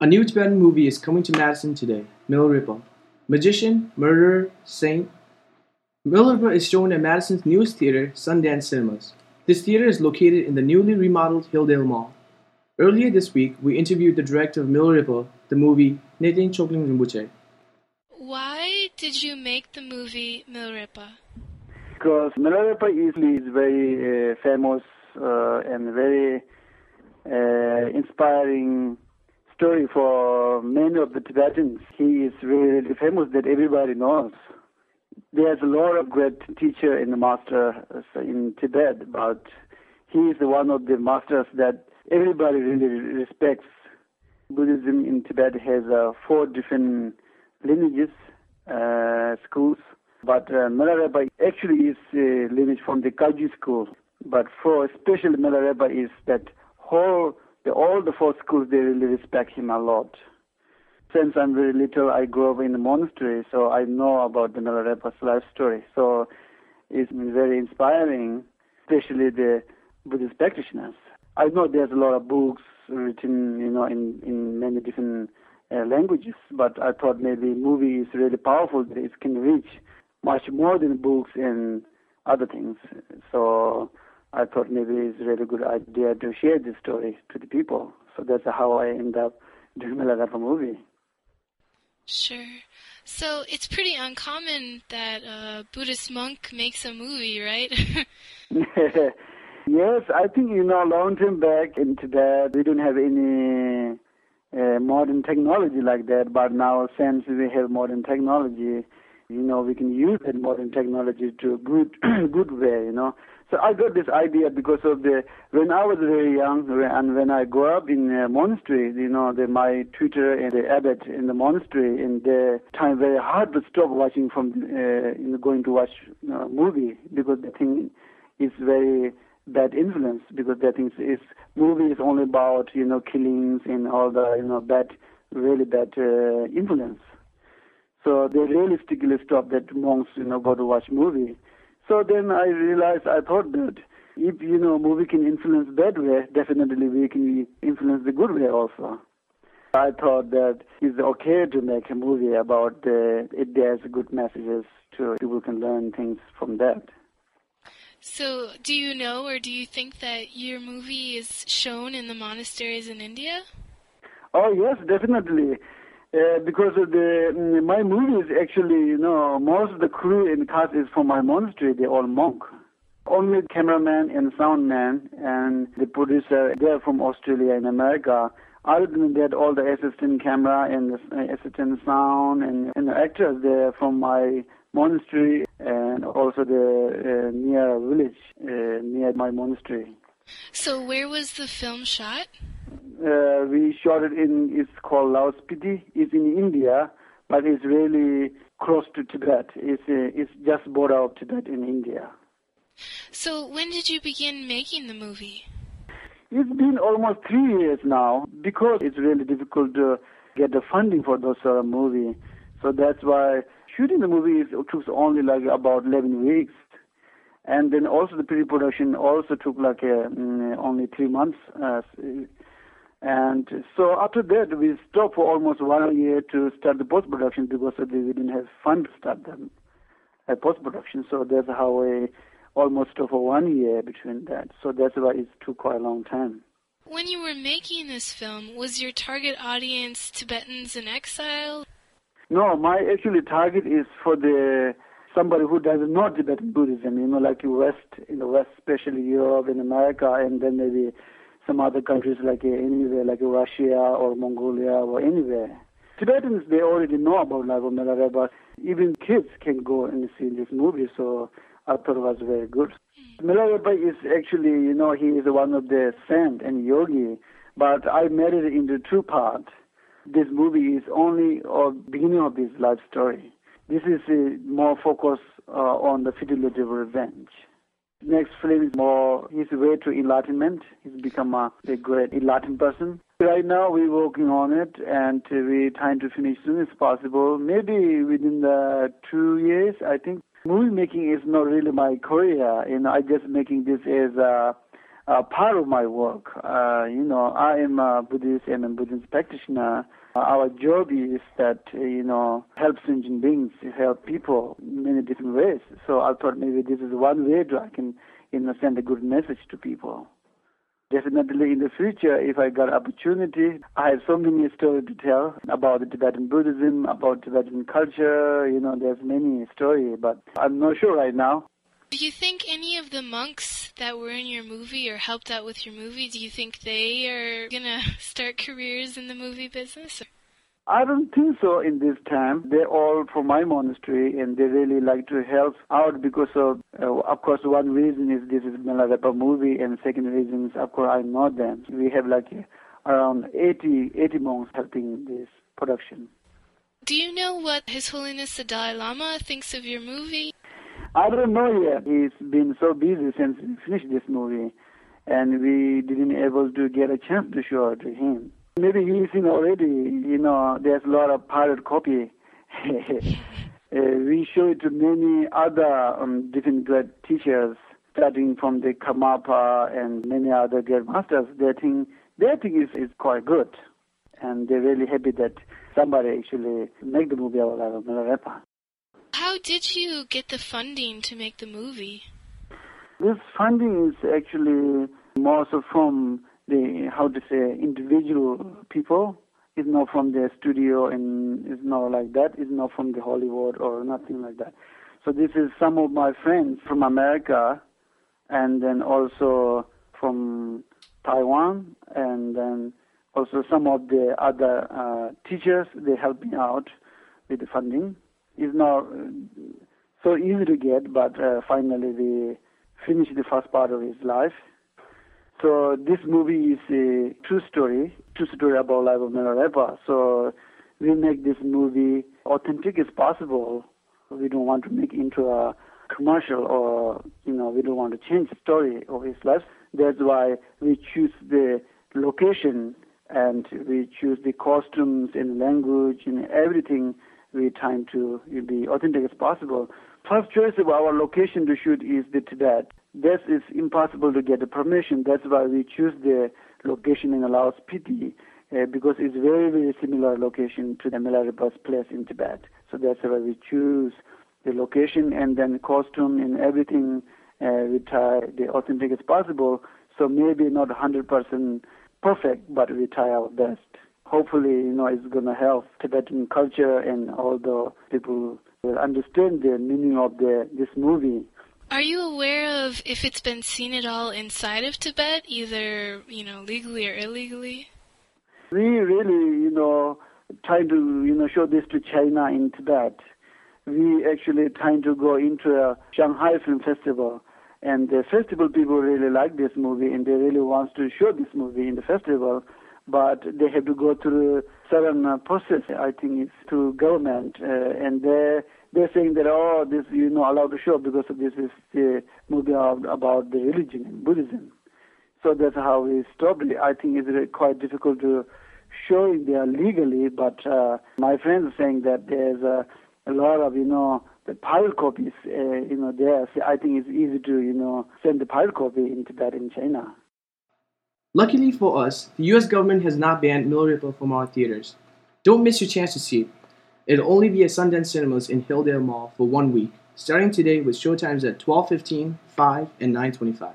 A new Tibetan movie is coming to Madison today, Milarepa. Magician, Murderer, Saint. Milarepa is shown at Madison's newest theater, Sundance Cinemas. This theater is located in the newly remodeled Hilldale Mall. Earlier this week, we interviewed the director of Milarepa, the movie Neten Chokling Rinpoche. Why did you make the movie Milarepa? Because Milarepa is, is very uh, famous uh, and very uh, inspiring story for many of the Tibetans. He is really, really famous that everybody knows. There's a lot of great teacher and master in Tibet, but he is one of the masters that everybody really respects. Buddhism in Tibet has uh, four different lineages, uh, schools, but uh, Milarepa actually is a lineage from the Kagyu school. But for especially Milarepa is that whole all the four schools, they really respect him a lot. Since I'm very little, I grew up in the monastery, so I know about the Milarepa's life story. So it's very inspiring, especially the Buddhist practitioners. I know there's a lot of books written, you know, in, in many different uh, languages, but I thought maybe movie is really powerful. It can reach much more than books and other things. So I thought maybe it's a really good idea to share this story to the people. So that's how I end up doing Milarepa movie. Sure. So it's pretty uncommon that a Buddhist monk makes a movie, right? yes, I think you know, long time back in Tibet, we don't have any uh, modern technology like that. But now, since we have modern technology, you know, we can use that modern technology to a good, good way. You know, so I got this idea because of the when I was very young and when I grew up in a monastery, you know, the, my tutor and the abbot in the monastery, in the time very hard to stop watching from uh, you know, going to watch know, movie because the thing is very bad influence because that thing is movie is only about you know killings and all the you know bad really bad uh, influence. So they realistically stop that monks you know go to watch movie so then I realized, I thought that if, you know, movie can influence bad way, definitely we can influence the good way also. I thought that it's okay to make a movie about the, it there's good messages to people can learn things from that. So, do you know or do you think that your movie is shown in the monasteries in India? Oh yes, definitely. Uh, because of the mm, my movies actually, you know, most of the crew in cast is from my monastery. They're all monk. Only cameraman and sound man and the producer, they're from Australia and America. Other than that, all the assistant camera and the uh, assistant sound and, and the actors, they're from my monastery and also the uh, near village uh, near my monastery. So, where was the film shot? Uh, we shot it in, it's called Lahaul Spiti. It's in India, but it's really close to Tibet. It's, uh, it's just border of Tibet in India. So when did you begin making the movie? It's been almost three years now because it's really difficult to get the funding for those sort of movie. So that's why shooting the movie is, took only like about 11 weeks. And then also the pre-production also took like a, mm, only three months. Uh, and so after that, we stopped for almost one year to start the post production because we didn't have fund to start the uh, post production. So that's how we almost stopped for one year between that. So that's why it took quite a long time. When you were making this film, was your target audience Tibetans in exile? No, my actually target is for the somebody who does not Tibetan Buddhism. You know, like West in the West, especially Europe and America, and then maybe some other countries like uh, anywhere, like Russia or Mongolia or anywhere. Tibetans, they already know about Lagom Milarepa. Even kids can go and see this movie, so I thought it was very good. Milarepa is actually, you know, he is one of the saint and yogi, but I made it into two parts. This movie is only a beginning of his life story. This is uh, more focused uh, on the fidelity of revenge. Next film is more his way to enlightenment. He's become a, a great enlightened person. Right now we're working on it and we're trying to finish as soon as possible. Maybe within the two years, I think. Movie making is not really my career. You know, I just making this as a, uh, part of my work. Uh, you know, I am a Buddhist and a Buddhist practitioner. Our job is that, you know, help sentient beings, help people in many different ways. So I thought maybe this is one way to I can, you know, send a good message to people. Definitely in the future, if I got opportunity, I have so many stories to tell about Tibetan Buddhism, about Tibetan culture. You know, there's many stories, but I'm not sure right now. Do you think any of the monks that were in your movie or helped out with your movie, do you think they are gonna start careers in the movie business? I don't think so in this time. They're all from my monastery and they really like to help out because of, uh, of course, one reason is this is Milarepa movie and second reason is, of course, I know them. We have like around 80, 80 monks helping this production. Do you know what His Holiness the Dalai Lama thinks of your movie? I don't know yet. He's been so busy since we finished this movie and we didn't able to get a chance to show it to him. Maybe he's seen already, you know, there's a lot of pirate copy. uh, we show it to many other um, different great teachers, starting from the Karmapa and many other great masters. They think, their thing is, is quite good. And they're really happy that somebody actually make the movie about of Milarepa. How did you get the funding to make the movie? This funding is actually more so from the how to say individual people. It's not from the studio and it's not like that. It's not from the Hollywood or nothing like that. So this is some of my friends from America, and then also from Taiwan, and then also some of the other uh, teachers. They help me out with the funding. It's not so easy to get, but uh, finally we finished the first part of his life so this movie is a true story, true story about life of Milarepa. So we make this movie authentic as possible. We don't want to make into a commercial or, you know, we don't want to change the story of his life. That's why we choose the location and we choose the costumes and language and everything we trying to be authentic as possible. First choice of our location to shoot is the Tibet. This is impossible to get the permission. That's why we choose the location in Lahaul Spiti uh, because it's very, very similar location to the Milarepa's place in Tibet. So that's why we choose the location and then costume and everything uh, we try the authentic as possible. So maybe not 100% perfect, but we try our best. Hopefully, you know, it's going to help Tibetan culture and all the people will understand the meaning of the this movie. Are you aware of if it's been seen at all inside of Tibet, either, you know, legally or illegally? We really, you know, trying to, you know, show this to China in Tibet. We actually trying to go into a Shanghai Film Festival. And the festival people really like this movie and they really want to show this movie in the festival. But they have to go through certain uh, process, I think it's through government. Uh, and they they're saying that oh this you know allowed to show because this is a movie about the religion and Buddhism. So that's how we stopped it. I think it's quite difficult to show it there legally, but uh, my friends are saying that there's a, a lot of you know the pirate copies uh, you know there. So I think it's easy to you know send the pirate copy into that in China. Luckily for us, the U.S. government has not banned Milarepa from our theaters. Don't miss your chance to see it. It'll only be at Sundance Cinemas in Hilldale Mall for one week, starting today with showtimes at 12:15, 5, and 9:25.